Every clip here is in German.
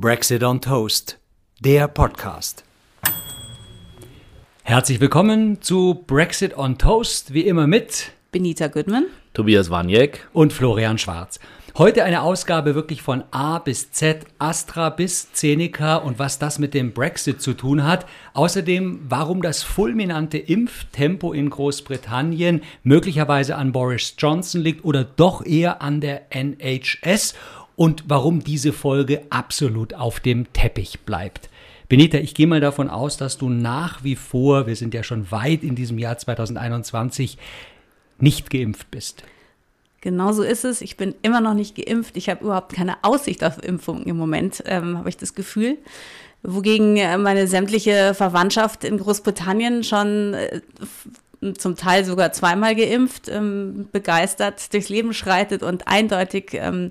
Brexit on Toast, der Podcast. Herzlich willkommen zu Brexit on Toast, wie immer mit Benita Goodman, Tobias Waniek und Florian Schwarz. Heute eine Ausgabe wirklich von A bis Z, Astra bis Zeneca und was das mit dem Brexit zu tun hat. Außerdem, warum das fulminante Impftempo in Großbritannien möglicherweise an Boris Johnson liegt oder doch eher an der NHS und warum diese Folge absolut auf dem Teppich bleibt. Benita, ich gehe mal davon aus, dass du nach wie vor, wir sind ja schon weit in diesem Jahr 2021, nicht geimpft bist. Genau so ist es. Ich bin immer noch nicht geimpft. Ich habe überhaupt keine Aussicht auf Impfung im Moment, ähm, habe ich das Gefühl. Wogegen äh, meine sämtliche Verwandtschaft in Großbritannien schon äh, zum Teil sogar zweimal geimpft, ähm, begeistert durchs Leben schreitet und eindeutig ähm,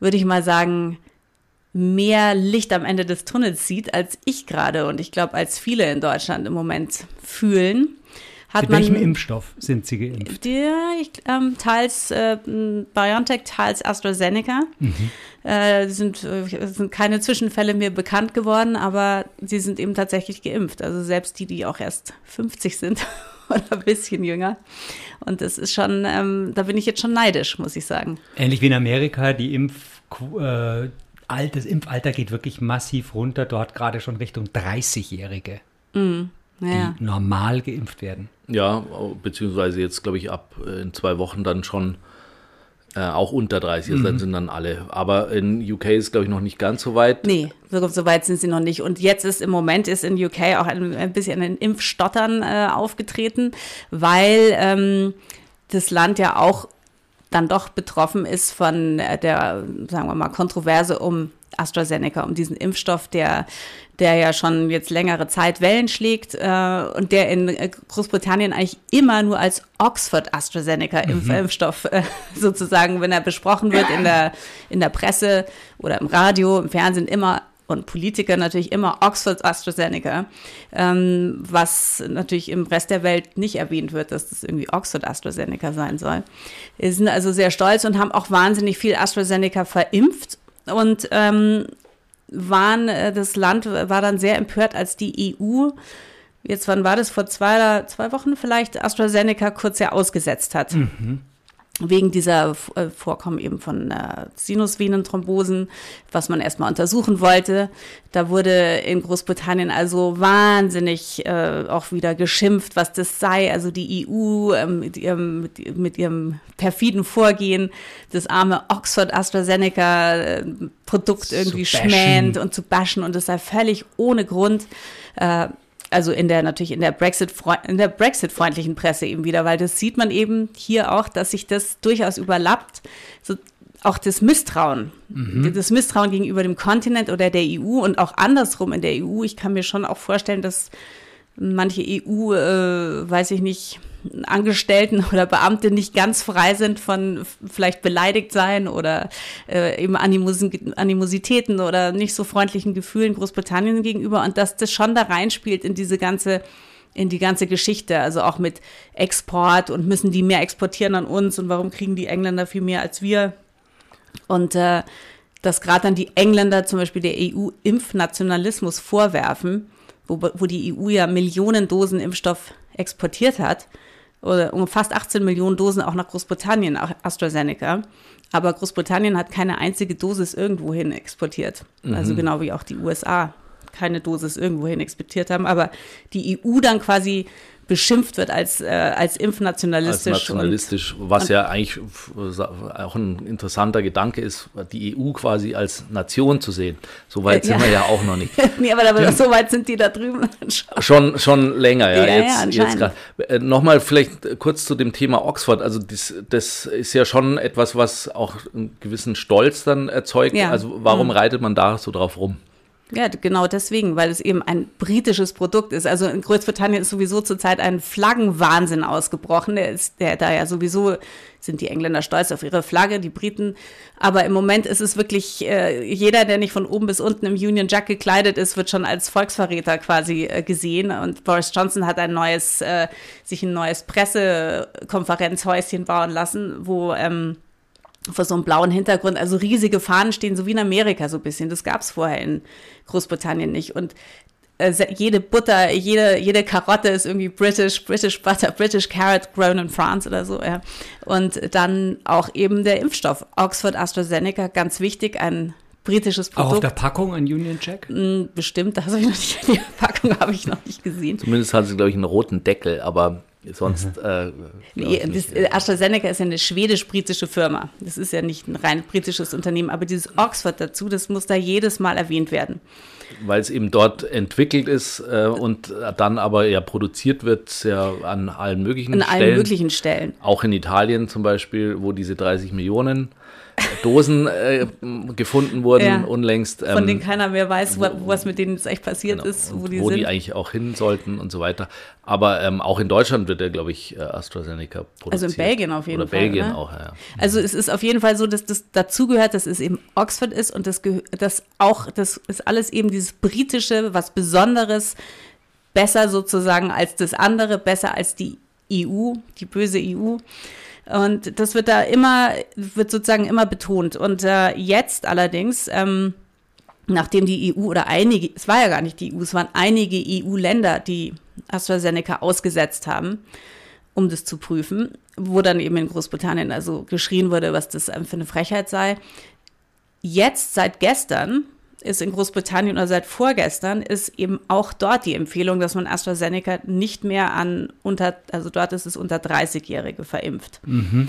würde ich mal sagen, mehr Licht am Ende des Tunnels sieht, als ich gerade und ich glaube, als viele in Deutschland im Moment fühlen. Hat Mit welchem Impfstoff sind Sie geimpft? Die, ich, ähm, teils äh, BioNTech, teils AstraZeneca. Mhm. Äh, sind, äh, sind keine Zwischenfälle mir bekannt geworden, aber sie sind eben tatsächlich geimpft. Also selbst die, die auch erst 50 sind oder ein bisschen jünger. Und das ist schon, ähm, da bin ich jetzt schon neidisch, muss ich sagen. Ähnlich wie in Amerika, die Impf, äh, das Impfalter geht wirklich massiv runter, dort gerade schon Richtung 30-Jährige, mm, ja. die normal geimpft werden. Ja, beziehungsweise jetzt, glaube ich, ab äh, in zwei Wochen dann schon äh, auch unter 30, also mhm. dann sind dann alle. Aber in UK ist, glaube ich, noch nicht ganz so weit. Nee, so, so, weit sind sie noch nicht. Und jetzt ist im Moment ist in UK auch ein, ein bisschen ein Impfstottern äh, aufgetreten, weil ähm, das Land ja auch dann doch betroffen ist von äh, der, sagen wir mal, Kontroverse um AstraZeneca, um diesen Impfstoff, der, der ja schon jetzt längere Zeit Wellen schlägt äh, und der in äh, Großbritannien eigentlich immer nur als Oxford AstraZeneca mhm. Impfstoff äh, sozusagen, wenn er besprochen wird in der, in der Presse oder im Radio, im Fernsehen immer und Politiker natürlich immer Oxford AstraZeneca, ähm, was natürlich im Rest der Welt nicht erwähnt wird, dass das irgendwie Oxford AstraZeneca sein soll. Wir sind also sehr stolz und haben auch wahnsinnig viel AstraZeneca verimpft und ähm, waren, äh, das Land war dann sehr empört, als die EU, jetzt wann war das, vor zwei, zwei Wochen vielleicht, AstraZeneca kurz ja ausgesetzt hat. Mhm wegen dieser äh, Vorkommen eben von äh, Sinusvenenthrombosen, was man erstmal untersuchen wollte. Da wurde in Großbritannien also wahnsinnig äh, auch wieder geschimpft, was das sei. Also die EU äh, mit, ihrem, mit, mit, ihrem perfiden Vorgehen, das arme Oxford AstraZeneca äh, irgendwie schmähend und zu bashen und es sei völlig ohne Grund. Äh, also in der natürlich in der Brexit in der Brexit freundlichen Presse eben wieder, weil das sieht man eben hier auch, dass sich das durchaus überlappt, so auch das Misstrauen, mhm. das Misstrauen gegenüber dem Kontinent oder der EU und auch andersrum in der EU. Ich kann mir schon auch vorstellen, dass manche EU, äh, weiß ich nicht, Angestellten oder Beamte nicht ganz frei sind von vielleicht beleidigt sein oder äh, eben Animos Animositäten oder nicht so freundlichen Gefühlen Großbritannien gegenüber und dass das schon da reinspielt in diese ganze in die ganze Geschichte, also auch mit Export und müssen die mehr exportieren an uns und warum kriegen die Engländer viel mehr als wir? Und äh, dass gerade dann die Engländer zum Beispiel der EU Impfnationalismus vorwerfen, wo, wo die EU ja Millionen Dosen Impfstoff exportiert hat, oder um fast 18 Millionen Dosen auch nach Großbritannien, AstraZeneca. Aber Großbritannien hat keine einzige Dosis irgendwohin exportiert. Also mhm. Also genau wie auch die USA keine Dosis irgendwohin exportiert haben. Aber die EU dann quasi beschimpft wird als, äh, als impfnationalistisch. Als nationalistisch, und, was und, ja eigentlich auch ein interessanter Gedanke ist, die EU quasi als Nation zu sehen. So weit ja, sind wir ja auch noch nicht. nee, aber, aber so weit sind die da drüben schon. Schon, schon länger, ja. ja jetzt, ja, jetzt äh, Nochmal vielleicht kurz zu dem Thema Oxford. Also das, das ist ja schon etwas, was auch einen gewissen Stolz dann erzeugt. Also warum mhm. reitet man da so drauf rum? Ja, genau deswegen, weil es eben ein britisches Produkt ist. Also in Großbritannien ist sowieso zurzeit ein Flaggenwahnsinn ausgebrochen. Der ist, der da ja sowieso sind die Engländer stolz auf ihre Flagge, die Briten. Aber im Moment ist es wirklich, äh, jeder, der nicht von oben bis unten im Union Jack gekleidet ist, wird schon als Volksverräter quasi äh, gesehen. Und Boris Johnson hat ein neues, äh, sich ein neues Pressekonferenzhäuschen bauen lassen, wo ähm, vor so einem blauen Hintergrund. Also riesige Fahnen stehen, so wie in Amerika so ein bisschen. Das gab es vorher in Großbritannien nicht. Und äh, jede Butter, jede, jede Karotte ist irgendwie British, British Butter, British Carrot grown in France oder so. Ja. Und dann auch eben der Impfstoff. Oxford AstraZeneca, ganz wichtig, ein britisches Produkt. Auch auf der Packung ein Union Jack? Hm, bestimmt, das habe ich noch nicht, die Packung habe ich noch nicht gesehen. Zumindest hat sie, glaube ich, einen roten Deckel, aber sonst. Mhm. Äh, nee, das, äh, AstraZeneca ist ja eine schwedisch-britische Firma. Das ist ja nicht ein rein britisches Unternehmen, aber dieses Oxford dazu, das muss da jedes Mal erwähnt werden. Weil es eben dort entwickelt ist äh, und dann aber ja produziert wird, ja an allen möglichen an Stellen. An allen möglichen Stellen. Auch in Italien zum Beispiel, wo diese 30 Millionen Dosen äh, gefunden wurden ja, unlängst. Ähm, von denen keiner mehr weiß, wo, was mit denen jetzt echt passiert genau, ist, wo die wo sind. die eigentlich auch hin sollten und so weiter. Aber ähm, auch in Deutschland wird ja, glaube ich, äh, AstraZeneca produziert. Also in Belgien auf jeden Oder Fall. Belgien ne? auch, ja. Also es ist auf jeden Fall so, dass das dazugehört, dass es eben Oxford ist und das, das auch, das ist alles eben dieses britische, was Besonderes, besser sozusagen als das andere, besser als die EU, die böse EU. Und das wird da immer, wird sozusagen immer betont. Und äh, jetzt allerdings, ähm, nachdem die EU oder einige, es war ja gar nicht die EU, es waren einige EU-Länder, die AstraZeneca ausgesetzt haben, um das zu prüfen, wo dann eben in Großbritannien also geschrien wurde, was das für eine Frechheit sei. Jetzt, seit gestern, ist in Großbritannien oder seit vorgestern ist eben auch dort die Empfehlung, dass man AstraZeneca nicht mehr an unter, also dort ist es unter 30-Jährige verimpft. Mhm.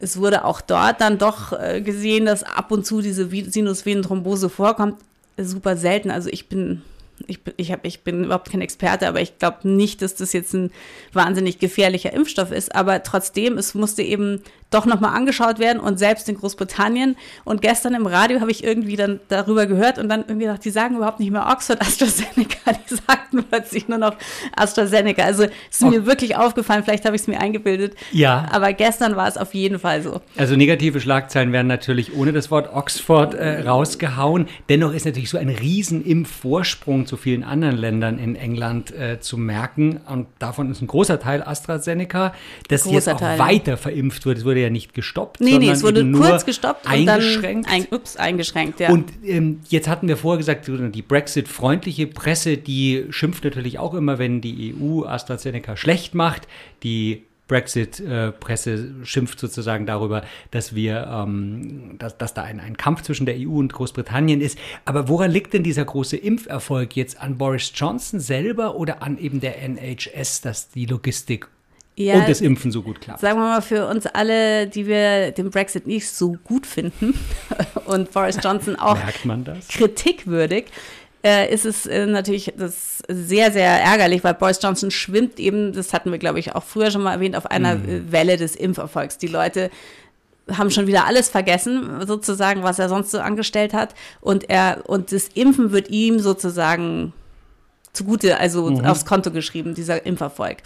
Es wurde auch dort dann doch äh, gesehen, dass ab und zu diese Sinusvenenthrombose vorkommt. Super selten. Also ich bin ich, ich, hab, ich bin überhaupt kein Experte, aber ich glaube nicht, dass das jetzt ein wahnsinnig gefährlicher Impfstoff ist. Aber trotzdem, es musste eben doch nochmal angeschaut werden und selbst in Großbritannien. Und gestern im Radio habe ich irgendwie dann darüber gehört und dann irgendwie gedacht, die sagen überhaupt nicht mehr Oxford AstraZeneca, die sagten plötzlich nur noch AstraZeneca. Also es ist mir wirklich aufgefallen, vielleicht habe ich es mir eingebildet. Ja. Aber gestern war es auf jeden Fall so. Also negative Schlagzeilen werden natürlich ohne das Wort Oxford äh, rausgehauen. Dennoch ist natürlich so ein Riesen im Vorsprung zu vielen anderen Ländern in England äh, zu merken. Und davon ist ein großer Teil AstraZeneca, das jetzt auch Teil, weiter verimpft wird. Es wurde ja nicht gestoppt. Nee, nee, es wurde kurz gestoppt eingeschränkt. und dann ein, ups, eingeschränkt, ja. Und ähm, jetzt hatten wir vorher gesagt, die Brexit-freundliche Presse, die schimpft natürlich auch immer, wenn die EU AstraZeneca schlecht macht. Die Brexit-Presse schimpft sozusagen darüber, dass wir, ähm, dass, dass da ein, ein Kampf zwischen der EU und Großbritannien ist. Aber woran liegt denn dieser große Impferfolg jetzt an Boris Johnson selber oder an eben der NHS, dass die Logistik ja, und das Impfen so gut klappt. Sagen wir mal für uns alle, die wir den Brexit nicht so gut finden und Boris Johnson auch kritikwürdig, äh, ist es äh, natürlich das sehr, sehr ärgerlich, weil Boris Johnson schwimmt eben, das hatten wir, glaube ich, auch früher schon mal erwähnt, auf einer mhm. Welle des Impferfolgs. Die Leute haben schon wieder alles vergessen, sozusagen, was er sonst so angestellt hat. Und er, und das Impfen wird ihm sozusagen zugute, also mhm. aufs Konto geschrieben, dieser Impferfolg.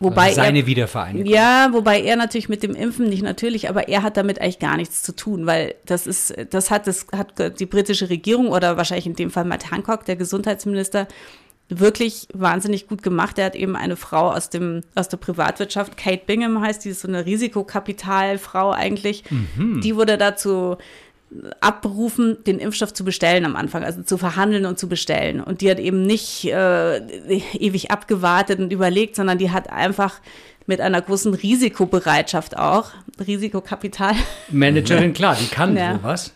Wobei also seine er, Wiedervereinigung. Ja, wobei er natürlich mit dem Impfen nicht natürlich, aber er hat damit eigentlich gar nichts zu tun, weil das ist, das hat, das hat die britische Regierung oder wahrscheinlich in dem Fall Matt Hancock, der Gesundheitsminister, wirklich wahnsinnig gut gemacht. Er hat eben eine Frau aus dem, aus der Privatwirtschaft, Kate Bingham heißt, die ist so eine Risikokapitalfrau eigentlich. Mhm. Die wurde dazu abberufen, den Impfstoff zu bestellen am Anfang, also zu verhandeln und zu bestellen. Und die hat eben nicht äh, ewig abgewartet und überlegt, sondern die hat einfach mit einer großen Risikobereitschaft auch, Risikokapital. Managerin, klar, die kann ja. sowas.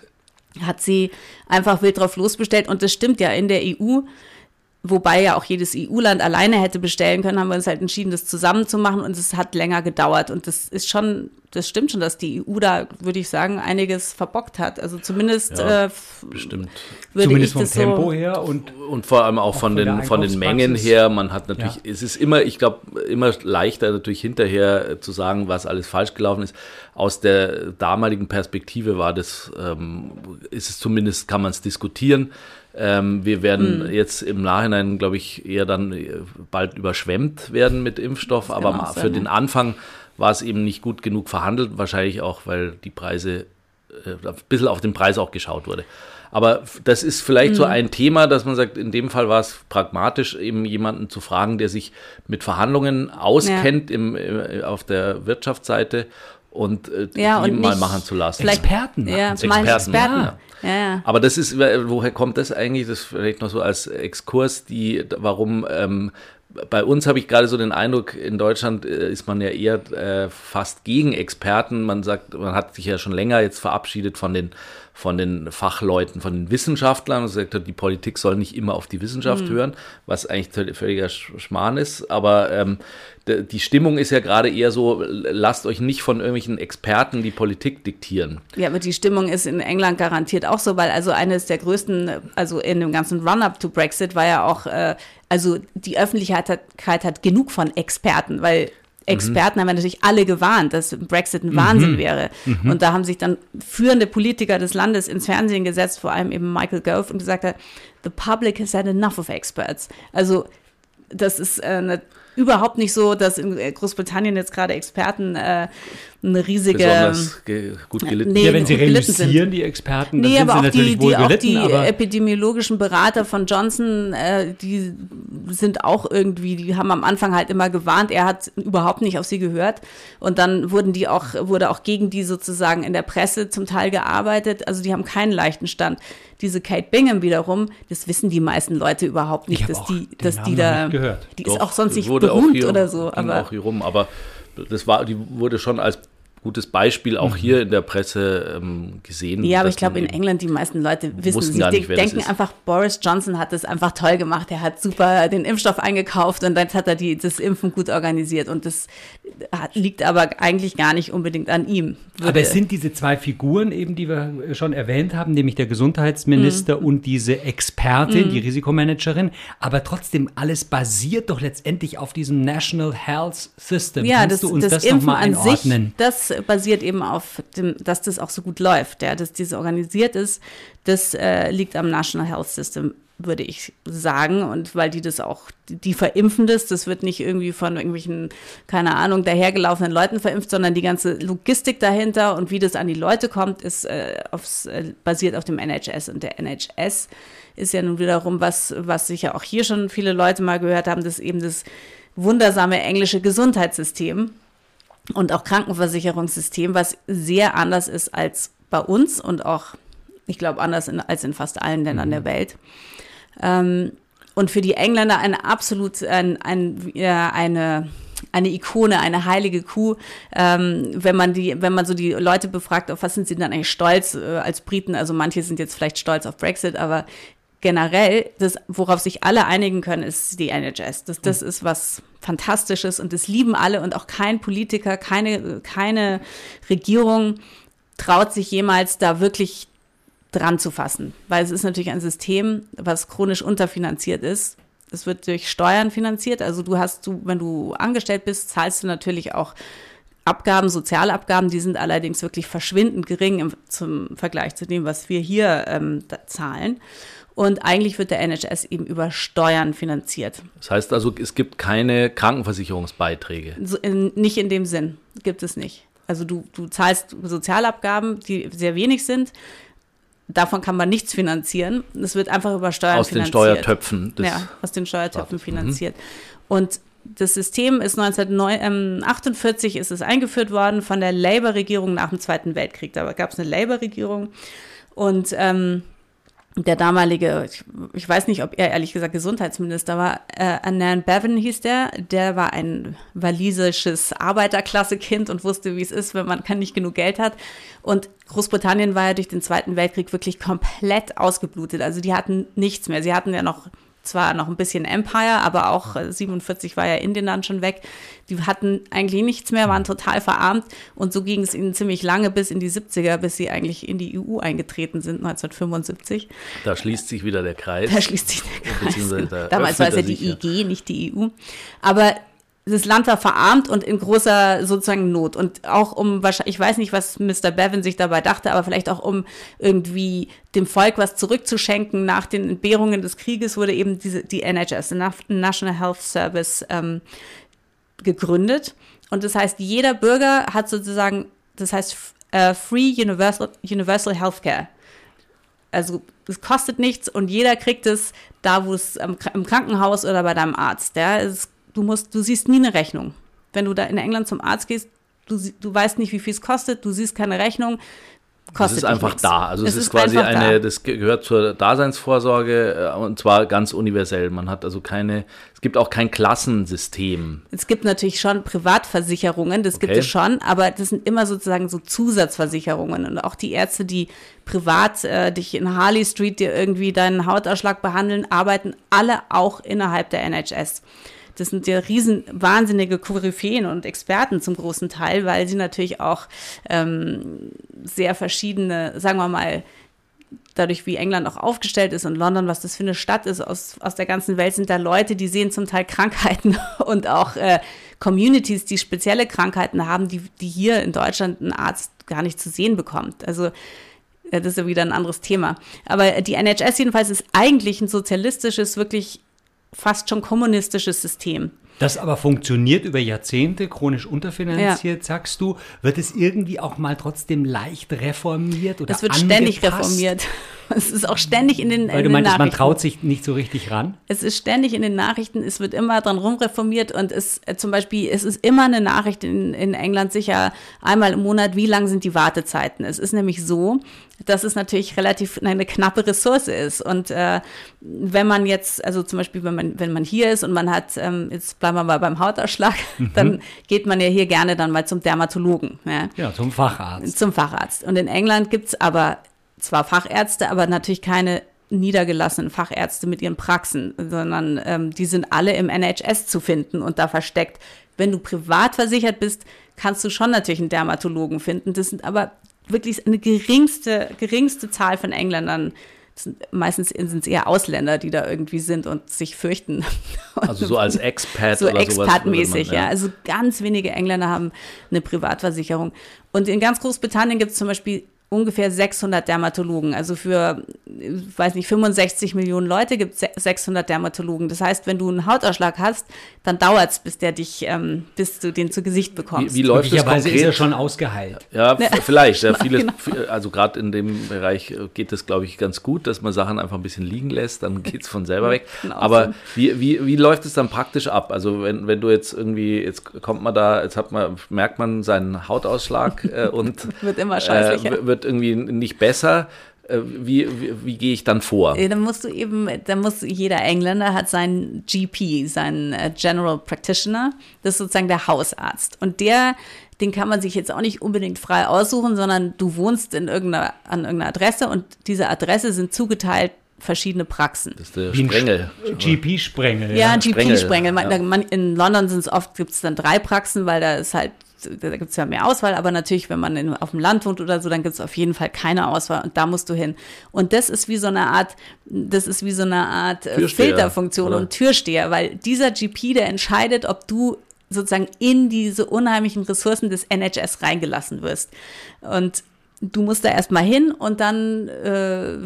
Hat sie einfach wild drauf losbestellt. Und das stimmt ja in der EU Wobei ja auch jedes EU-Land alleine hätte bestellen können, haben wir uns halt entschieden, das zusammen zu machen und es hat länger gedauert. Und das ist schon, das stimmt schon, dass die EU da, würde ich sagen, einiges verbockt hat. Also zumindest ja, äh, bestimmt. Zumindest vom Tempo so her und, und vor allem auch, auch von, den, von den Mengen her. Man hat natürlich, ja. es ist immer, ich glaube, immer leichter natürlich hinterher zu sagen, was alles falsch gelaufen ist. Aus der damaligen Perspektive war das, ähm, ist es zumindest, kann man es diskutieren. Ähm, wir werden hm. jetzt im Nachhinein, glaube ich, eher dann äh, bald überschwemmt werden mit Impfstoff, aber sein, für ja. den Anfang war es eben nicht gut genug verhandelt, wahrscheinlich auch, weil die Preise, äh, ein bisschen auf den Preis auch geschaut wurde. Aber das ist vielleicht hm. so ein Thema, dass man sagt, in dem Fall war es pragmatisch, eben jemanden zu fragen, der sich mit Verhandlungen auskennt ja. im, äh, auf der Wirtschaftsseite und äh, ja, die und mal machen zu lassen. Experten. Ja, Experten. Experten. Ja. Ja. Aber das ist, woher kommt das eigentlich? Das vielleicht noch so als Exkurs, die, warum ähm, bei uns habe ich gerade so den Eindruck, in Deutschland äh, ist man ja eher äh, fast gegen Experten. Man sagt, man hat sich ja schon länger jetzt verabschiedet von den von den Fachleuten, von den Wissenschaftlern und sagt, die Politik soll nicht immer auf die Wissenschaft mhm. hören, was eigentlich völliger Schmarrn ist. Aber ähm, die Stimmung ist ja gerade eher so, lasst euch nicht von irgendwelchen Experten die Politik diktieren. Ja, aber die Stimmung ist in England garantiert auch so, weil also eines der größten, also in dem ganzen Run-up to Brexit war ja auch, äh, also die Öffentlichkeit hat, hat genug von Experten, weil Experten mhm. haben natürlich alle gewarnt, dass Brexit ein Wahnsinn mhm. wäre. Mhm. Und da haben sich dann führende Politiker des Landes ins Fernsehen gesetzt, vor allem eben Michael Gove, und gesagt hat, the public has had enough of experts. Also das ist äh, eine überhaupt nicht so, dass in Großbritannien jetzt gerade Experten äh, eine riesige. Besonders ge gut gelitten. Nee, ja, wenn sie realisieren, die Experten, nee, dann sind aber sie natürlich die, wohl die, gelitten. Auch die epidemiologischen Berater von Johnson, äh, die sind auch irgendwie, die haben am Anfang halt immer gewarnt, er hat überhaupt nicht auf sie gehört. Und dann wurden die auch, wurde auch gegen die sozusagen in der Presse zum Teil gearbeitet. Also die haben keinen leichten Stand. Diese Kate Bingham wiederum, das wissen die meisten Leute überhaupt nicht, dass die, dass die da, die Doch, ist auch sonst nicht berühmt hier, oder so. Aber auch hier rum, aber das war, die wurde schon als gutes Beispiel auch mhm. hier in der Presse ähm, gesehen. Ja, aber ich glaube, in England die meisten Leute wissen, sie nicht, denken einfach, Boris Johnson hat das einfach toll gemacht. Er hat super den Impfstoff eingekauft und dann hat er die, das Impfen gut organisiert. Und das hat, liegt aber eigentlich gar nicht unbedingt an ihm. Aber es sind diese zwei Figuren eben, die wir schon erwähnt haben, nämlich der Gesundheitsminister mhm. und diese Expertin, mhm. die Risikomanagerin. Aber trotzdem, alles basiert doch letztendlich auf diesem National Health System. Ja, Kannst das, du uns das, das nochmal einordnen? Sich, das basiert eben auf dem, dass das auch so gut läuft, ja, dass diese organisiert ist. Das äh, liegt am National Health System, würde ich sagen. Und weil die das auch, die, verimpfen das, das wird nicht irgendwie von irgendwelchen, keine Ahnung, dahergelaufenen Leuten verimpft, sondern die ganze Logistik dahinter und wie das an die Leute kommt, ist äh, aufs, äh, basiert auf dem NHS. Und der NHS ist ja nun wiederum was, was sicher auch hier schon viele Leute mal gehört haben, das eben das wundersame englische Gesundheitssystem und auch Krankenversicherungssystem, was sehr anders ist als bei uns und auch, ich glaube, anders in, als in fast allen Ländern mhm. der Welt. Ähm, und für die Engländer eine absolut ein, ein, ja, eine eine Ikone, eine heilige Kuh. Ähm, wenn man die, wenn man so die Leute befragt, auf was sind sie dann eigentlich stolz äh, als Briten? Also manche sind jetzt vielleicht stolz auf Brexit, aber generell, das, worauf sich alle einigen können, ist die NHS. Das, das ist was Fantastisches und das lieben alle und auch kein Politiker, keine, keine Regierung traut sich jemals da wirklich dran zu fassen. Weil es ist natürlich ein System, was chronisch unterfinanziert ist. Es wird durch Steuern finanziert. Also du hast, du, wenn du angestellt bist, zahlst du natürlich auch Abgaben, Sozialabgaben, die sind allerdings wirklich verschwindend gering im, zum Vergleich zu dem, was wir hier ähm, zahlen. Und eigentlich wird der NHS eben über Steuern finanziert. Das heißt also, es gibt keine Krankenversicherungsbeiträge. So in, nicht in dem Sinn, gibt es nicht. Also du, du zahlst Sozialabgaben, die sehr wenig sind. Davon kann man nichts finanzieren. Es wird einfach über Steuern aus finanziert. Aus den Steuertöpfen. ja, aus den Steuertöpfen Staates. finanziert. Und das System ist 1948 ist es eingeführt worden von der Labour-Regierung nach dem Zweiten Weltkrieg. Da gab es eine Labour-Regierung und ähm, der damalige, ich, ich, weiß nicht, ob er ehrlich gesagt Gesundheitsminister war, äh, Anand Bevan hieß der, der war ein walisisches Arbeiterklasse-Kind und wusste, wie es ist, wenn man nicht genug Geld hat. Und Großbritannien war ja durch den Zweiten Weltkrieg wirklich komplett ausgeblutet. Also die hatten nichts mehr. Sie hatten ja noch zwar noch ein bisschen Empire, aber auch 47 äh, war ja Indien dann schon weg. Die hatten eigentlich nichts mehr, waren total verarmt und so ging es ihnen ziemlich lange bis in die 70er, bis sie eigentlich in die EU eingetreten sind, 1975. Da schließt sich wieder der Kreis. Da schließt sich der Kreis. Damals war es ja die IG, nicht die EU. Aber das Land war verarmt und in großer sozusagen Not. Und auch um, ich weiß nicht, was Mr. Bevan sich dabei dachte, aber vielleicht auch um irgendwie dem Volk was zurückzuschenken nach den Entbehrungen des Krieges, wurde eben diese, die NHS, die National Health Service, ähm, gegründet. Und das heißt, jeder Bürger hat sozusagen, das heißt, uh, Free Universal, Universal Healthcare. Also es kostet nichts und jeder kriegt es da, wo es im Krankenhaus oder bei deinem Arzt. Ja? Es du musst, du siehst nie eine Rechnung. Wenn du da in England zum Arzt gehst, du, du weißt nicht, wie viel es kostet, du siehst keine Rechnung, Kostet es ist einfach nichts. da. Also es, es ist, ist, quasi eine, da. das gehört zur Daseinsvorsorge äh, und zwar ganz universell. Man hat also keine, es gibt auch kein Klassensystem. Es gibt natürlich schon Privatversicherungen, das okay. gibt es schon, aber das sind immer sozusagen so Zusatzversicherungen und auch die Ärzte, die privat äh, dich in Harley Street dir irgendwie deinen Hautausschlag behandeln, arbeiten alle auch innerhalb der NHS. Das sind ja riesen, wahnsinnige Koryphäen und Experten zum großen Teil, weil sie natürlich auch ähm, sehr verschiedene, sagen wir mal, dadurch, wie England auch aufgestellt ist und London, was das für eine Stadt ist, aus, aus der ganzen Welt sind da Leute, die sehen zum Teil Krankheiten und auch äh, Communities, die spezielle Krankheiten haben, die, die hier in Deutschland ein Arzt gar nicht zu sehen bekommt. Also äh, das ist ja wieder ein anderes Thema. Aber die NHS jedenfalls ist eigentlich ein sozialistisches, wirklich fast schon kommunistisches System. Das aber funktioniert über Jahrzehnte, chronisch unterfinanziert, ja. sagst du. Wird es irgendwie auch mal trotzdem leicht reformiert oder Es wird angepasst? ständig reformiert. Es ist auch ständig in den Weil du meintest, man traut sich nicht so richtig ran. Es ist ständig in den Nachrichten, es wird immer dran rumreformiert und es äh, zum Beispiel, es ist immer eine Nachricht in, in England sicher einmal im Monat, wie lang sind die Wartezeiten. Es ist nämlich so, dass es natürlich relativ eine knappe Ressource ist. Und äh, wenn man jetzt, also zum Beispiel, wenn man, wenn man hier ist und man hat, ähm, jetzt bleiben wir mal beim Hautausschlag, mhm. dann geht man ja hier gerne dann mal zum Dermatologen. Ja, ja zum Facharzt. Zum Facharzt. Und in England gibt's aber zwar Fachärzte, aber natürlich keine niedergelassenen Fachärzte mit ihren Praxen, sondern ähm, die sind alle im NHS zu finden und da versteckt. Wenn du privat versichert bist, kannst du schon natürlich einen Dermatologen finden. Das sind aber wirklich eine geringste, geringste Zahl von Engländern. Meistens sind es eher Ausländer, die da irgendwie sind und sich fürchten. Also so als Expat so oder Expat-mäßig, ja. ja. Also ganz wenige Engländer haben eine Privatversicherung. Und in ganz Großbritannien gibt es zum Beispiel ungefähr 600 Dermatologen. Also für, ich weiß nicht, 65 Millionen Leute gibt es 600 Dermatologen. Das heißt, wenn du einen Hautausschlag hast, dann dauert es, bis der dich, ähm, bis du den zu Gesicht bekommst. Wie, wie läuft das konkret? ist ja schon ausgeheilt. Ja, vielleicht. Ja, vieles, genau. Also gerade in dem Bereich äh, geht es, glaube ich, ganz gut, dass man Sachen einfach ein bisschen liegen lässt, dann geht es von selber weg. Genau Aber so. wie, wie, wie läuft es dann praktisch ab? Also wenn, wenn du jetzt irgendwie, jetzt kommt man da, jetzt hat man, merkt man seinen Hautausschlag äh, und wird immer scheißlicher. Äh, wird irgendwie nicht besser. Äh, wie, wie, wie, gehe ich dann vor? Dann musst du eben, dann muss jeder Engländer hat seinen GP, seinen äh, General Practitioner, das ist sozusagen der Hausarzt. Und der, den kann man sich jetzt auch nicht unbedingt frei aussuchen, sondern du wohnst in irgendeiner, an irgendeiner Adresse und diese Adresse sind zugeteilt verschiedene Praxen. Das ist der Sprengel. GP-Sprengel. Ja, ja GP-Sprengel. Ja. In London sind es oft, gibt es dann drei Praxen, weil da ist halt da gibt es ja mehr Auswahl, aber natürlich, wenn man in, auf dem Land wohnt oder so, dann gibt es auf jeden Fall keine Auswahl und da musst du hin. Und das ist wie so eine Art, das ist wie so eine Art äh, Filterfunktion oder? und Türsteher, weil dieser GP, der entscheidet, ob du sozusagen in diese unheimlichen Ressourcen des NHS reingelassen wirst. Und du musst da erstmal hin und dann, äh,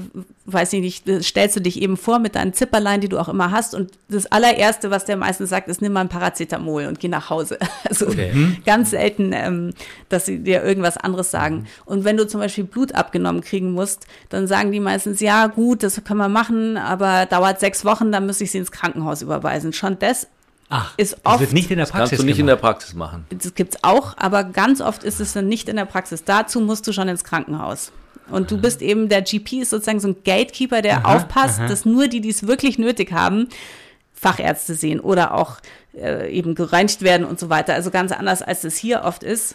weiß ich nicht, stellst du dich eben vor mit deinen Zipperlein, die du auch immer hast. Und das allererste, was der meistens sagt, ist, nimm mal ein Paracetamol und geh nach Hause. Also okay. Mhm. ganz selten, ähm, dass sie dir irgendwas anderes sagen. Mhm. Und wenn du zum Beispiel Blut abgenommen kriegen musst, dann sagen die meistens, ja gut, das können wir machen, aber dauert sechs Wochen, dann müsste ich sie ins Krankenhaus überweisen. Schon das Ach, ist oft, das wird nicht in der Praxis kannst du nicht gemacht. in der Praxis machen. Das gibt es auch, aber ganz oft ist es dann nicht in der Praxis. Dazu musst du schon ins Krankenhaus. Und du bist eben, der GP ist sozusagen so ein Gatekeeper, der aha, aufpasst, aha. dass nur die, die es wirklich nötig haben, Fachärzte sehen oder auch äh, eben gereinigt werden und so weiter. Also ganz anders, als es hier oft ist.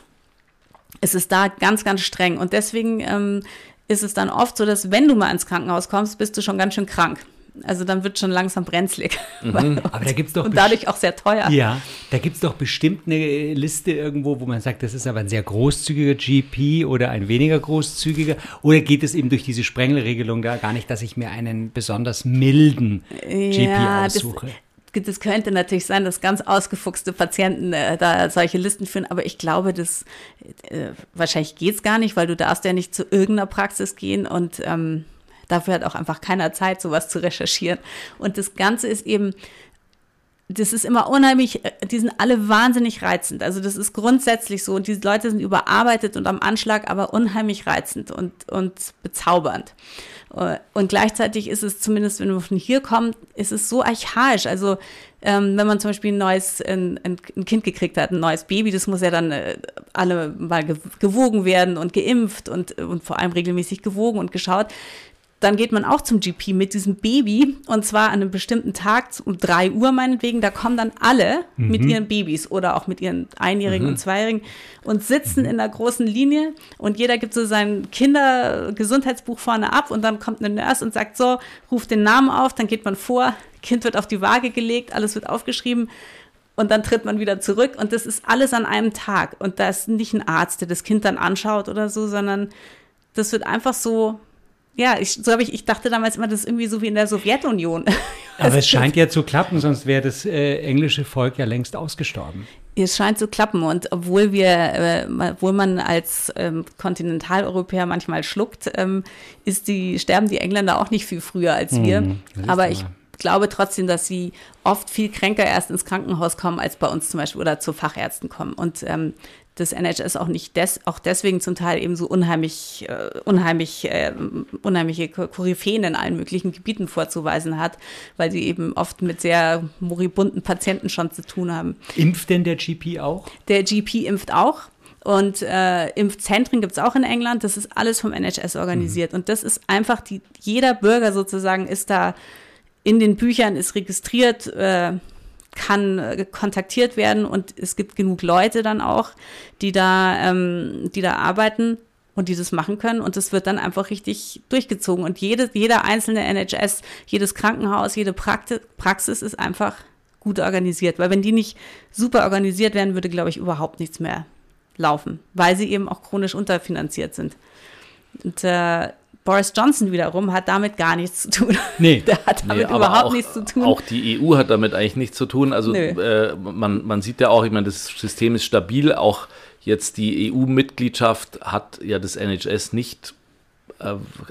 Es ist da ganz, ganz streng. Und deswegen ähm, ist es dann oft so, dass wenn du mal ins Krankenhaus kommst, bist du schon ganz schön krank. Also dann wird schon langsam brenzlig. Mhm. Aber da gibt's doch und dadurch auch sehr teuer. Ja, da gibt es doch bestimmt eine Liste irgendwo, wo man sagt, das ist aber ein sehr großzügiger GP oder ein weniger großzügiger. Oder geht es eben durch diese Sprengelregelung da gar nicht, dass ich mir einen besonders milden GP ja, aussuche? Das, das könnte natürlich sein, dass ganz ausgefuchste Patienten äh, da solche Listen führen, aber ich glaube, das äh, wahrscheinlich geht es gar nicht, weil du darfst ja nicht zu irgendeiner Praxis gehen und ähm, Dafür hat auch einfach keiner Zeit, sowas zu recherchieren. Und das Ganze ist eben, das ist immer unheimlich, die sind alle wahnsinnig reizend. Also das ist grundsätzlich so. Und diese Leute sind überarbeitet und am Anschlag, aber unheimlich reizend und, und bezaubernd. Äh, und gleichzeitig ist es zumindest, wenn man von hier kommt, ist es so archaisch. Also ähm, wenn man zum Beispiel ein neues, ein, ein, Kind gekriegt hat, ein neues Baby, das muss ja dann äh, alle mal gewogen werden und geimpft und, und vor allem regelmäßig gewogen und geschaut dann geht man auch zum GP mit diesem Baby und zwar an einem bestimmten Tag um drei Uhr meinetwegen. Da kommen dann alle mhm. mit ihren Babys oder auch mit ihren Einjährigen mhm. und Zweijährigen und sitzen in der großen Linie und jeder gibt so sein Kindergesundheitsbuch vorne ab und dann kommt eine Nurse und sagt so, ruft den Namen auf, dann geht man vor, Kind wird auf die Waage gelegt, alles wird aufgeschrieben und dann tritt man wieder zurück und das ist alles an einem Tag und da ist nicht ein Arzt, der das Kind dann anschaut oder so, sondern das wird einfach so ja, ich, so habe ich, ich dachte damals immer, das ist irgendwie so wie in der Sowjetunion. Aber es scheint ja zu klappen, sonst wäre das äh, englische Volk ja längst ausgestorben. Es scheint zu klappen und obwohl wir, äh, obwohl man als ähm, Kontinentaleuropäer manchmal schluckt, ähm, ist die, sterben die Engländer auch nicht viel früher als wir. Mhm, Aber ich glaube trotzdem, dass sie oft viel kränker erst ins Krankenhaus kommen, als bei uns zum Beispiel oder zu Fachärzten kommen. Und ähm, das NHS auch nicht des, auch deswegen zum Teil eben so unheimlich, äh, unheimlich, äh, unheimliche Koryphäen in allen möglichen Gebieten vorzuweisen hat, weil sie eben oft mit sehr moribunden Patienten schon zu tun haben. Impft denn der GP auch? Der GP impft auch. Und äh, Impfzentren gibt es auch in England. Das ist alles vom NHS organisiert. Mhm. Und das ist einfach die, jeder Bürger sozusagen ist da in den Büchern, ist registriert, äh, kann äh, kontaktiert werden und es gibt genug Leute dann auch, die da, ähm, die da arbeiten und die das machen können und es wird dann einfach richtig durchgezogen und jede, jeder einzelne NHS, jedes Krankenhaus, jede Praxis, Praxis ist einfach gut organisiert, weil wenn die nicht super organisiert werden, würde, glaube ich, überhaupt nichts mehr laufen, weil sie eben auch chronisch unterfinanziert sind. Und äh, Boris Johnson wiederum hat damit gar nichts zu tun. Nee. Der hat damit nee, überhaupt auch, nichts zu tun. Auch die EU hat damit eigentlich nichts zu tun. Also äh, man, man sieht ja auch, ich meine, das System ist stabil. Auch jetzt die EU-Mitgliedschaft hat ja das NHS nicht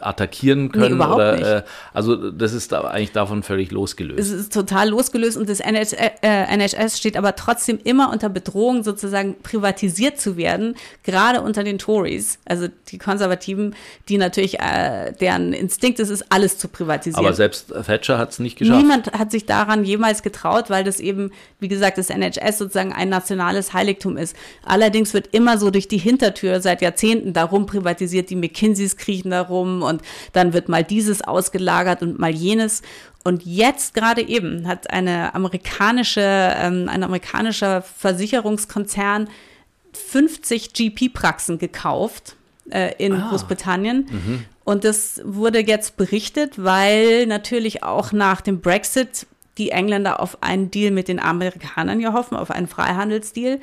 attackieren können. Nee, oder, äh, also das ist da eigentlich davon völlig losgelöst. Es ist total losgelöst und das NHS, äh, NHS steht aber trotzdem immer unter Bedrohung, sozusagen privatisiert zu werden, gerade unter den Tories, also die Konservativen, die natürlich, äh, deren Instinkt ist, ist, alles zu privatisieren. Aber selbst Thatcher hat es nicht geschafft. Niemand hat sich daran jemals getraut, weil das eben, wie gesagt, das NHS sozusagen ein nationales Heiligtum ist. Allerdings wird immer so durch die Hintertür seit Jahrzehnten darum privatisiert, die McKinseys kriechen da rum und dann wird mal dieses ausgelagert und mal jenes. Und jetzt gerade eben hat eine amerikanische, ähm, ein amerikanischer Versicherungskonzern 50 GP-Praxen gekauft äh, in ah. Großbritannien. Mhm. Und das wurde jetzt berichtet, weil natürlich auch nach dem Brexit die Engländer auf einen Deal mit den Amerikanern ja hoffen, auf einen Freihandelsdeal,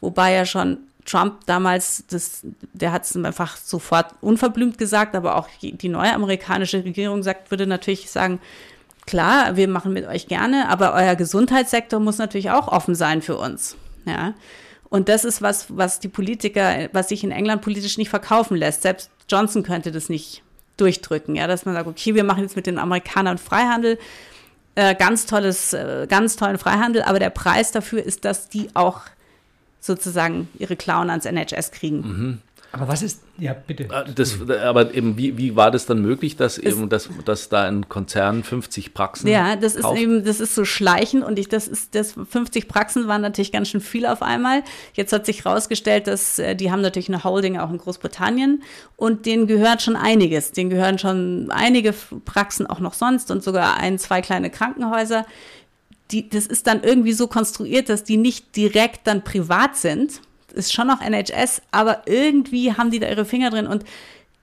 wobei ja schon Trump damals, das, der hat es einfach sofort unverblümt gesagt, aber auch die neue amerikanische Regierung sagt, würde natürlich sagen, klar, wir machen mit euch gerne, aber euer Gesundheitssektor muss natürlich auch offen sein für uns. Ja. Und das ist was, was die Politiker, was sich in England politisch nicht verkaufen lässt. Selbst Johnson könnte das nicht durchdrücken, ja, dass man sagt, okay, wir machen jetzt mit den Amerikanern Freihandel, äh, ganz tolles, äh, ganz tollen Freihandel, aber der Preis dafür ist, dass die auch sozusagen ihre Clown ans NHS kriegen. Mhm. Aber was ist, ja, bitte. Ah, das, aber eben, wie, wie war das dann möglich, dass es, eben, dass, dass da ein Konzern 50 Praxen Ja, das kauft? ist eben, das ist so schleichend und ich, das ist, das 50 Praxen waren natürlich ganz schön viel auf einmal. Jetzt hat sich herausgestellt, dass äh, die haben natürlich eine Holding auch in Großbritannien und denen gehört schon einiges. Denen gehören schon einige Praxen auch noch sonst und sogar ein, zwei kleine Krankenhäuser die, das ist dann irgendwie so konstruiert, dass die nicht direkt dann privat sind. Ist schon noch NHS, aber irgendwie haben die da ihre Finger drin und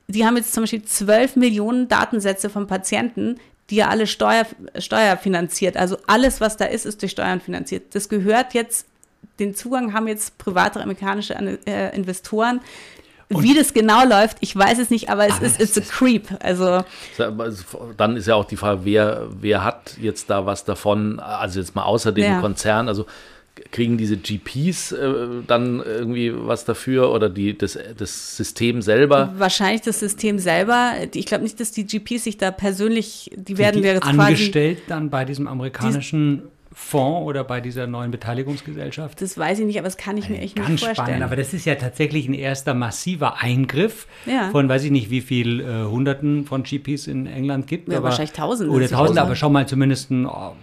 die haben jetzt zum Beispiel 12 Millionen Datensätze von Patienten, die ja alle Steuer, steuerfinanziert. Also alles, was da ist, ist durch Steuern finanziert. Das gehört jetzt, den Zugang haben jetzt private amerikanische äh, Investoren. Und Wie das genau läuft, ich weiß es nicht, aber es ist it's a creep. Also dann ist ja auch die Frage, wer, wer hat jetzt da was davon? Also jetzt mal außer dem ja. Konzern, also kriegen diese GPs äh, dann irgendwie was dafür oder die, das, das System selber? Wahrscheinlich das System selber. Ich glaube nicht, dass die GPs sich da persönlich, die werden die jetzt angestellt quasi, dann bei diesem amerikanischen Fonds oder bei dieser neuen Beteiligungsgesellschaft? Das weiß ich nicht, aber das kann ich mir echt Ganz nicht vorstellen. Spannend, aber das ist ja tatsächlich ein erster massiver Eingriff ja. von, weiß ich nicht, wie viel äh, Hunderten von GPs in England gibt. Ja, aber, wahrscheinlich Tausende. Oder Tausende, aber schau mal zumindest ein oh,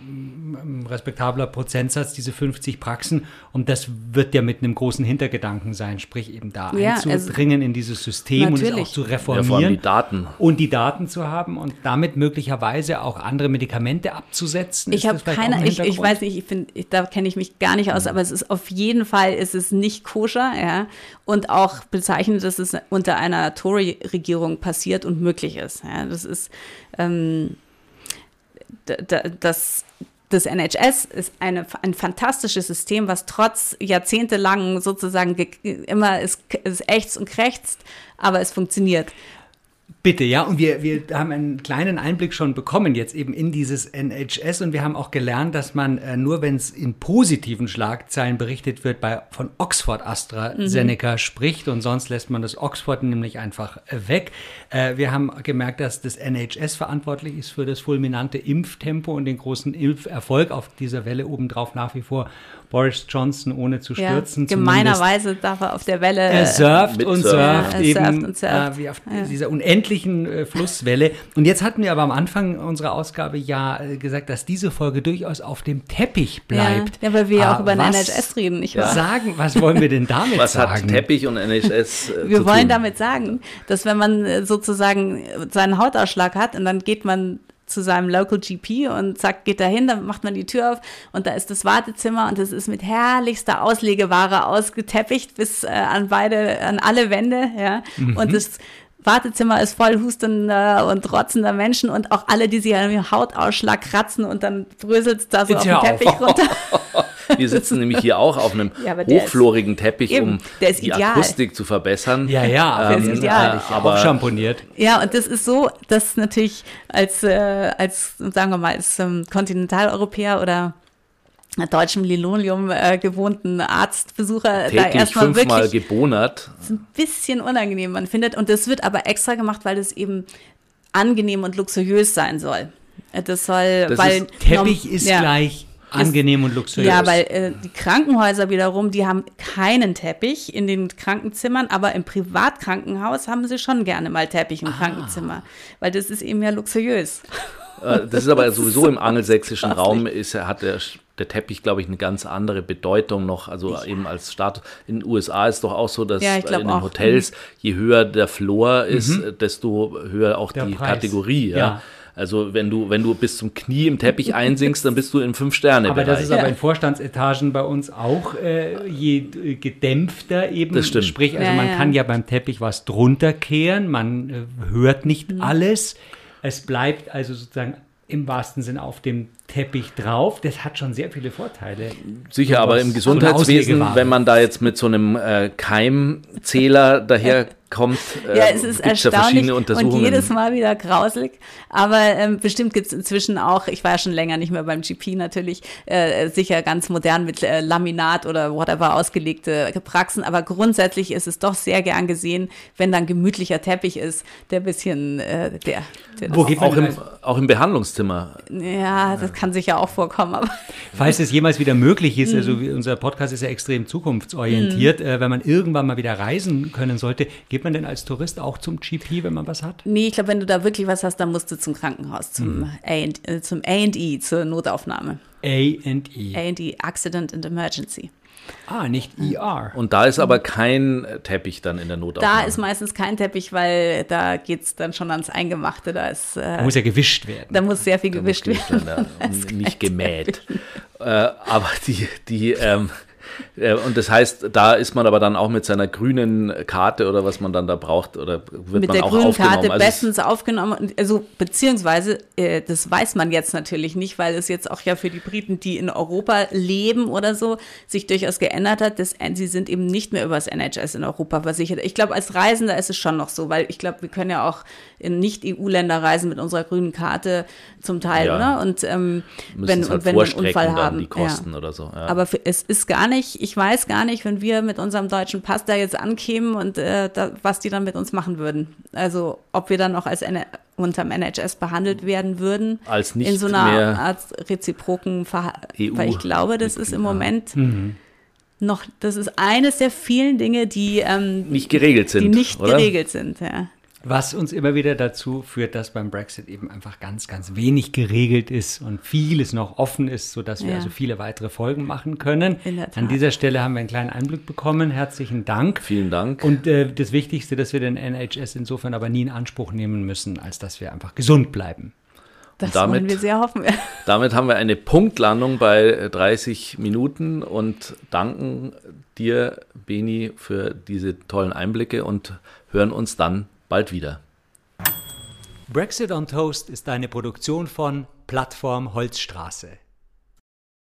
respektabler Prozentsatz, diese 50 Praxen. Und das wird ja mit einem großen Hintergedanken sein, sprich eben da ja, einzudringen also, in dieses System natürlich. und es auch zu reformieren. Ja, die Daten. Und die Daten zu haben und damit möglicherweise auch andere Medikamente abzusetzen. Ich habe keine, ich, ich weiß nicht, ich find, ich, da kenne ich mich gar nicht aus, mhm. aber es ist auf jeden Fall, ist es nicht koscher, ja. Und auch bezeichnet, dass es unter einer Tory-Regierung passiert und möglich ist. Ja. Das ist, ähm, das das NHS ist eine, ein fantastisches System, was trotz jahrzehntelang sozusagen immer ist, ist ächzt und krächzt, aber es funktioniert. Bitte, ja. Und wir, wir haben einen kleinen Einblick schon bekommen jetzt eben in dieses NHS und wir haben auch gelernt, dass man äh, nur, wenn es in positiven Schlagzeilen berichtet wird, bei, von Oxford AstraZeneca mhm. spricht und sonst lässt man das Oxford nämlich einfach äh, weg. Äh, wir haben gemerkt, dass das NHS verantwortlich ist für das fulminante Impftempo und den großen Impferfolg auf dieser Welle obendrauf nach wie vor Boris Johnson ohne zu stürzen. Ja, gemeinerweise darf er auf der Welle. Er surft und surft ja, eben surft und surft. Äh, wie auf ja. dieser unendlichen äh, Flusswelle. Und jetzt hatten wir aber am Anfang unserer Ausgabe ja äh, gesagt, dass diese Folge durchaus auf dem Teppich bleibt. Ja, weil wir ja auch über den NHS reden, nicht wahr? Sagen, was wollen wir denn damit was sagen? Was hat Teppich und NHS äh, Wir wollen tun? damit sagen, dass wenn man äh, sozusagen seinen Hautausschlag hat und dann geht man zu seinem Local GP und sagt, geht da hin, dann macht man die Tür auf und da ist das Wartezimmer und es ist mit herrlichster Auslegeware ausgeteppicht bis äh, an beide, an alle Wände, ja. Mhm. Und das Wartezimmer ist voll hustender und rotzender Menschen und auch alle, die sich an ihrem Hautausschlag kratzen und dann bröselt es da so auf den Teppich auf. runter. Wir sitzen nämlich hier auch auf einem ja, hochflorigen Teppich, eben, um die ideal. Akustik zu verbessern. Ja, ja, ähm, der ist ideal. Äh, aber schamponiert. Ja, und das ist so, dass natürlich als, äh, als sagen wir mal, als ähm, Kontinentaleuropäer oder deutschem Linoleum äh, gewohnten Arztbesucher Täglich da erstmal wirklich gebonert. Ist ein bisschen unangenehm, man findet. Und das wird aber extra gemacht, weil es eben angenehm und luxuriös sein soll. Äh, das soll, das weil ist, Teppich ist ja. gleich angenehm und luxuriös. Ja, weil äh, die Krankenhäuser wiederum, die haben keinen Teppich in den Krankenzimmern, aber im Privatkrankenhaus haben sie schon gerne mal Teppich im ah. Krankenzimmer, weil das ist eben ja luxuriös. Äh, das ist aber sowieso im angelsächsischen Raum, ist, hat der, der Teppich, glaube ich, eine ganz andere Bedeutung noch. Also ich eben als Staat. In den USA ist doch auch so, dass ja, in den auch. Hotels, je höher der Floor ist, mhm. desto höher auch der die Preis. Kategorie. Ja. ja. Also wenn du, wenn du bis zum Knie im Teppich einsinkst, dann bist du im Fünf-Sterne-Bereich. Aber das ist aber in Vorstandsetagen bei uns auch äh, je gedämpfter eben. Das stimmt. Sprich, also ja, man ja. kann ja beim Teppich was drunter kehren, man äh, hört nicht mhm. alles. Es bleibt also sozusagen im wahrsten Sinn auf dem Teppich drauf. Das hat schon sehr viele Vorteile. Sicher, aber im Gesundheitswesen, wenn man da jetzt mit so einem äh, Keimzähler daher kommt. Äh, ja, es ist erstaunlich und jedes Mal wieder grauselig. Aber ähm, bestimmt gibt es inzwischen auch, ich war ja schon länger nicht mehr beim GP natürlich, äh, sicher ganz modern mit äh, Laminat oder whatever ausgelegte Praxen. Aber grundsätzlich ist es doch sehr gern gesehen, wenn dann gemütlicher Teppich ist, der bisschen, äh, der, der Wo geht man auch, im, auch im Behandlungszimmer. Ja, das kann sicher auch vorkommen. Aber Falls es jemals wieder möglich ist, also unser Podcast ist ja extrem zukunftsorientiert, äh, wenn man irgendwann mal wieder reisen können sollte, gibt man denn als Tourist auch zum GP, wenn man was hat? Nee, ich glaube, wenn du da wirklich was hast, dann musst du zum Krankenhaus, zum mhm. A&E, zum A&E, zur Notaufnahme. A&E. A&E, Accident and Emergency. Ah, nicht ER. Und da ist aber kein Teppich dann in der Notaufnahme. Da ist meistens kein Teppich, weil da geht es dann schon ans Eingemachte. Da, ist, äh, muss ja gewischt werden. Da muss sehr viel gewischt, gewischt werden. werden ja, nicht gemäht. Äh, aber die, die ähm, äh, und das heißt, da ist man aber dann auch mit seiner grünen Karte oder was man dann da braucht oder wird mit man auch aufgenommen. Mit der grünen Karte also bestens aufgenommen. Also beziehungsweise, äh, das weiß man jetzt natürlich nicht, weil es jetzt auch ja für die Briten, die in Europa leben oder so, sich durchaus geändert hat. Das, sie sind eben nicht mehr über das NHS in Europa versichert. Ich glaube, als Reisender ist es schon noch so, weil ich glaube, wir können ja auch in Nicht-EU-Länder reisen mit unserer grünen Karte zum Teil, ja. oder? Und ähm, wenn, halt wenn wir einen Unfall haben. Die Kosten ja. oder so. Ja. Aber für, es ist gar nicht nicht, ich weiß gar nicht, wenn wir mit unserem deutschen Pass da jetzt ankämen und äh, da, was die dann mit uns machen würden. Also ob wir dann auch als N unterm NHS behandelt werden würden. Als nicht in so einer Art reziproken Verhalten. Weil ich glaube, das ist im Moment mhm. noch, das ist eines der vielen Dinge, die ähm, nicht geregelt sind. Die nicht oder? geregelt sind, ja. Was uns immer wieder dazu führt, dass beim Brexit eben einfach ganz, ganz wenig geregelt ist und vieles noch offen ist, sodass wir ja. also viele weitere Folgen machen können. An dieser Stelle haben wir einen kleinen Einblick bekommen. Herzlichen Dank. Vielen Dank. Und äh, das Wichtigste, dass wir den NHS insofern aber nie in Anspruch nehmen müssen, als dass wir einfach gesund bleiben. Das damit, wollen wir sehr hoffen. damit haben wir eine Punktlandung bei 30 Minuten und danken dir, Beni, für diese tollen Einblicke und hören uns dann bald wieder. Brexit on Toast ist eine Produktion von Plattform Holzstraße.